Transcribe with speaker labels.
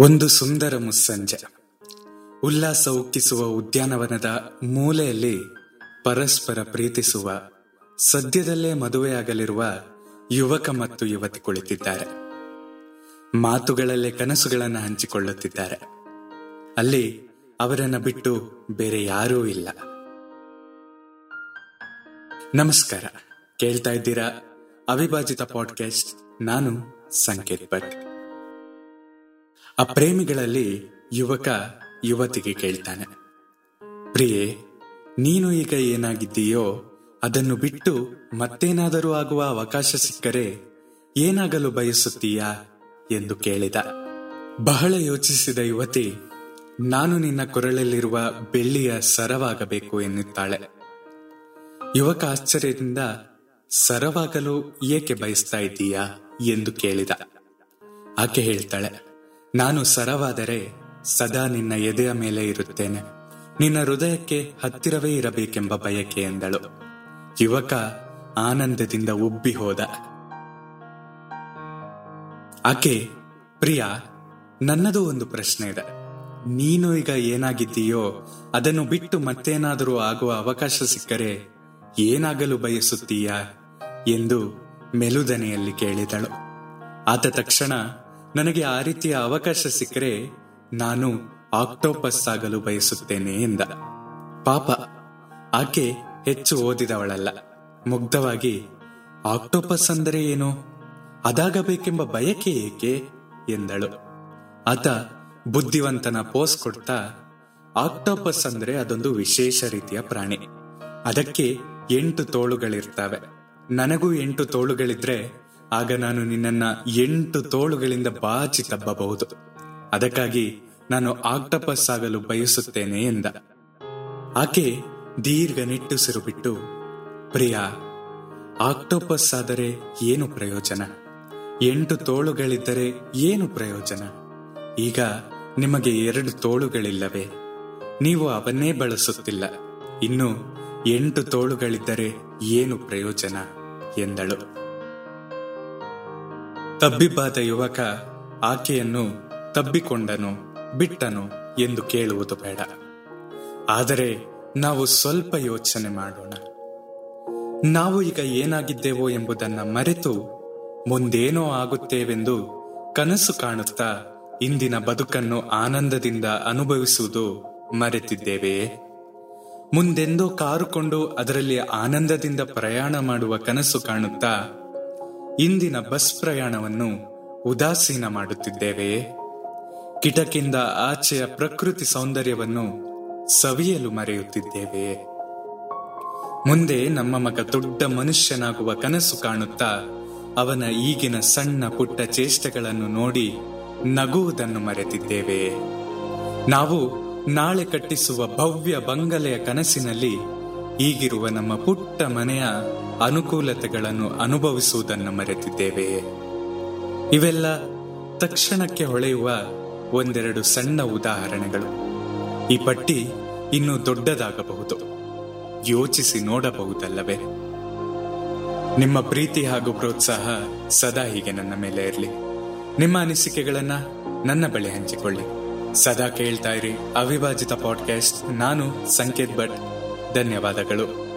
Speaker 1: ಒಂದು ಸುಂದರ ಮುಸ್ಸಂಜೆ. ಉಲ್ಲಾಸ ಉಕ್ಕಿಸುವ ಉದ್ಯಾನವನದ ಮೂಲೆಯಲ್ಲಿ ಪರಸ್ಪರ ಪ್ರೀತಿಸುವ, ಸದ್ಯದಲ್ಲೇ ಮದುವೆಯಾಗಲಿರುವ ಯುವಕ ಮತ್ತು ಯುವತಿ ಕುಳಿತಿದ್ದಾರೆ. ಮಾತುಗಳಲ್ಲೇ ಕನಸುಗಳನ್ನು ಹಂಚಿಕೊಳ್ಳುತ್ತಿದ್ದಾರೆ. ಅಲ್ಲಿ ಅವರನ್ನು ಬಿಟ್ಟು ಬೇರೆ ಯಾರೂ ಇಲ್ಲ. ನಮಸ್ಕಾರ. ಕೇಳ್ತಾ ಇದ್ದೀರಾ ಅವಿಭಾಜಿತ ಪಾಡ್ಕಾಸ್ಟ್ ನಾನು ಸಂಕೇತ್ ಭಟ್. ಆ ಪ್ರೇಮಿಗಳಲ್ಲಿ ಯುವಕ ಯುವತಿಗೆ ಕೇಳ್ತಾನೆ. ಪ್ರಿಯೆ, ನೀನು ಈಗ ಏನಾಗಿದ್ದೀಯೋ ಅದನ್ನು ಬಿಟ್ಟು ಮತ್ತೇನಾದರೂ ಆಗುವ ಅವಕಾಶ ಸಿಕ್ಕರೆ ಏನಾಗಲು ಬಯಸುತ್ತೀಯಾ? ಎಂದು ಕೇಳಿದ. ಬಹಳ ಯೋಚಿಸಿದ ಯುವತಿ, ನಾನು ನಿನ್ನ ಕೊರಳಲ್ಲಿರುವ ಬೆಳ್ಳಿಯ ಸರವಾಗಬೇಕು ಎನ್ನುತ್ತಾಳೆ. ಯುವಕ ಆಶ್ಚರ್ಯದಿಂದ, ಸರವಾಗಲು ಏಕೆ ಬಯಸ್ತಾ ಇದ್ದೀಯಾ? ಎಂದು ಕೇಳಿದ. ಆಕೆ ಹೇಳ್ತಾಳೆ ನಾನು ಸರವಾದರೆ ಸದಾ ನಿನ್ನ ಎದೆಯ ಮೇಲೆ ಇರುತ್ತೇನೆ. ನಿನ್ನ ಹೃದಯಕ್ಕೆ ಹತ್ತಿರವೇ ಇರಬೇಕೆಂಬ ಬಯಕೆ ಎಂದಳು. ಯುವಕ ಆನಂದದಿಂದ ಉಬ್ಬಿ ಹೋದ. ಆಕೆ, ಪ್ರಿಯಾ, ನನ್ನದು ಒಂದು ಪ್ರಶ್ನೆ ಇದೆ. ನೀನು ಈಗ ಏನಾಗಿದ್ದೀಯೋ, ಅದನ್ನು ಬಿಟ್ಟು ಮತ್ತೇನಾದರೂ ಆಗುವ ಅವಕಾಶ ಸಿಕ್ಕರೆ ಏನಾಗಲು ಬಯಸುತ್ತೀಯಾ ಎಂದು ಮೆಲುದನೆಯಲ್ಲಿ ಕೇಳಿದಳು. ಆತ ತಕ್ಷಣ ನನಗೆ ಆ ರೀತಿಯ ಅವಕಾಶ ಸಿಕ್ಕರೆ ನಾನು ಆಕ್ಟೋಪಸ್ ಆಗಲು ಬಯಸುತ್ತೇನೆ ಎಂದ. ಪಾಪ, ಆಕೆ ಹೆಚ್ಚು ಓದಿದವಳಲ್ಲ. ಮುಗ್ಧವಾಗಿ, ಆಕ್ಟೋಪಸ್ ಅಂದರೆ ಏನು? ಅದಾಗಬೇಕೆಂಬ ಬಯಕೆ ಏಕೆ? ಎಂದಳು. ಆತ ಬುದ್ಧಿವಂತನ ಪೋಸ್ ಕೊಡ್ತಾ, ಆಕ್ಟೋಪಸ್ ಅಂದ್ರೆ ಅದೊಂದು ವಿಶೇಷ ರೀತಿಯ ಪ್ರಾಣಿ. ಅದಕ್ಕೆ ಎಂಟು ತೋಳುಗಳಿರ್ತವೆ. ನನಗೂ ಎಂಟು ತೋಳುಗಳಿದ್ರೆ ಆಗ ನಾನು ನಿನ್ನನ್ನ ಎಂಟು ತೋಳುಗಳಿಂದ ಬಾಚಿ ತಬ್ಬಬಹುದು. ಅದಕ್ಕಾಗಿ ನಾನು ಆಕ್ಟೋಪಸ್ ಆಗಲು ಬಯಸುತ್ತೇನೆ ಎಂದ. ಆಕೆ ದೀರ್ಘ ನಿಟ್ಟುಸಿರು ಬಿಟ್ಟು ಪ್ರಿಯ ಆಕ್ಟೋಪಸ್ ಆದರೆ ಏನು ಪ್ರಯೋಜನ? ಎಂಟು ತೋಳುಗಳಿದ್ದರೆ ಏನು ಪ್ರಯೋಜನ? ಈಗ ನಿಮಗೆ ಎರಡು ತೋಳುಗಳಿಲ್ಲವೆ? ನೀವು ಅವನ್ನೇ ಬಳಸುತ್ತಿಲ್ಲ. ಇನ್ನು ಎಂಟು ತೋಳುಗಳಿದ್ದರೆ ಏನು ಪ್ರಯೋಜನ? ಎಂದಳು. ತಬ್ಬಿಬ್ಬಾದ ಯುವಕ ಆಕೆಯನ್ನು ತಬ್ಬಿಕೊಂಡನು, ಬಿಟ್ಟನು ಎಂದು ಕೇಳುವುದು ಬೇಡ. ಆದರೆ ನಾವು ಸ್ವಲ್ಪ ಯೋಚನೆ ಮಾಡೋಣ. ನಾವು ಈಗ ಏನಾಗಿದ್ದೇವೋ ಎಂಬುದನ್ನು ಮರೆತು ಮುಂದೇನೋ ಆಗುತ್ತೇವೆಂದು ಕನಸು ಕಾಣುತ್ತಾ ಇಂದಿನ ಬದುಕನ್ನು ಆನಂದದಿಂದ ಅನುಭವಿಸುವುದು ಮರೆತಿದ್ದೇವೆಯೇ ಮುಂದೆಂದೋ ಕಾರುಕೊಂಡು ಅದರಲ್ಲಿ ಆನಂದದಿಂದ ಪ್ರಯಾಣ ಮಾಡುವ ಕನಸು ಕಾಣುತ್ತಾ ಇಂದಿನ ಬಸ್ ಪ್ರಯಾಣವನ್ನು ಉದಾಸೀನ ಮಾಡುತ್ತಿದ್ದೇವೆಯೇ ಕಿಟಕಿಂದ ಆಚೆಯ ಪ್ರಕೃತಿ ಸೌಂದರ್ಯವನ್ನು ಸವಿಯಲು ಮರೆಯುತ್ತಿದ್ದೇವೆಯೇ ಮುಂದೆ ನಮ್ಮ ಮಗ ದೊಡ್ಡ ಮನುಷ್ಯನಾಗುವ ಕನಸು ಕಾಣುತ್ತಾ, ಅವನ ಈಗಿನ ಸಣ್ಣ ಪುಟ್ಟ ಚೇಷ್ಟೆಗಳನ್ನು ನೋಡಿ ನಗುವುದನ್ನು ಮರೆತಿದ್ದೇವೆಯೇ ನಾವು ನಾಳೆ ಕಟ್ಟಿಸುವ ಭವ್ಯ ಬಂಗಲೆಯ ಕನಸಿನಲ್ಲಿ ಈಗಿರುವ ನಮ್ಮ ಪುಟ್ಟ ಮನೆಯ ಅನುಕೂಲತೆಗಳನ್ನು ಅನುಭವಿಸುವುದನ್ನು ಮರೆತಿದ್ದೇವೆಯೇ ಇವೆಲ್ಲ ತಕ್ಷಣಕ್ಕೆ ಹೊಳೆಯುವ ಒಂದೆರಡು ಸಣ್ಣ ಉದಾಹರಣೆಗಳು. ಈ ಪಟ್ಟಿ ಇನ್ನೂ ದೊಡ್ಡದಾಗಬಹುದು. ಯೋಚಿಸಿ ನೋಡಬಹುದಲ್ಲವೇ? ನಿಮ್ಮ ಪ್ರೀತಿ ಹಾಗೂ ಪ್ರೋತ್ಸಾಹ ಸದಾ ಹೀಗೆ ನನ್ನ ಮೇಲೆ ಇರಲಿ. ನಿಮ್ಮ ಅನಿಸಿಕೆಗಳನ್ನ ನನ್ನ ಬಳಿ ಹಂಚಿಕೊಳ್ಳಿ. ಸದಾ ಕೇಳ್ತಾ ಇರಿ ಅವಿಭಾಜಿತ ಪಾಡ್ಕಾಸ್ಟ್ ನಾನು ಸಂಕೇತ್ ಭಟ್. ಧನ್ಯವಾದಗಳು.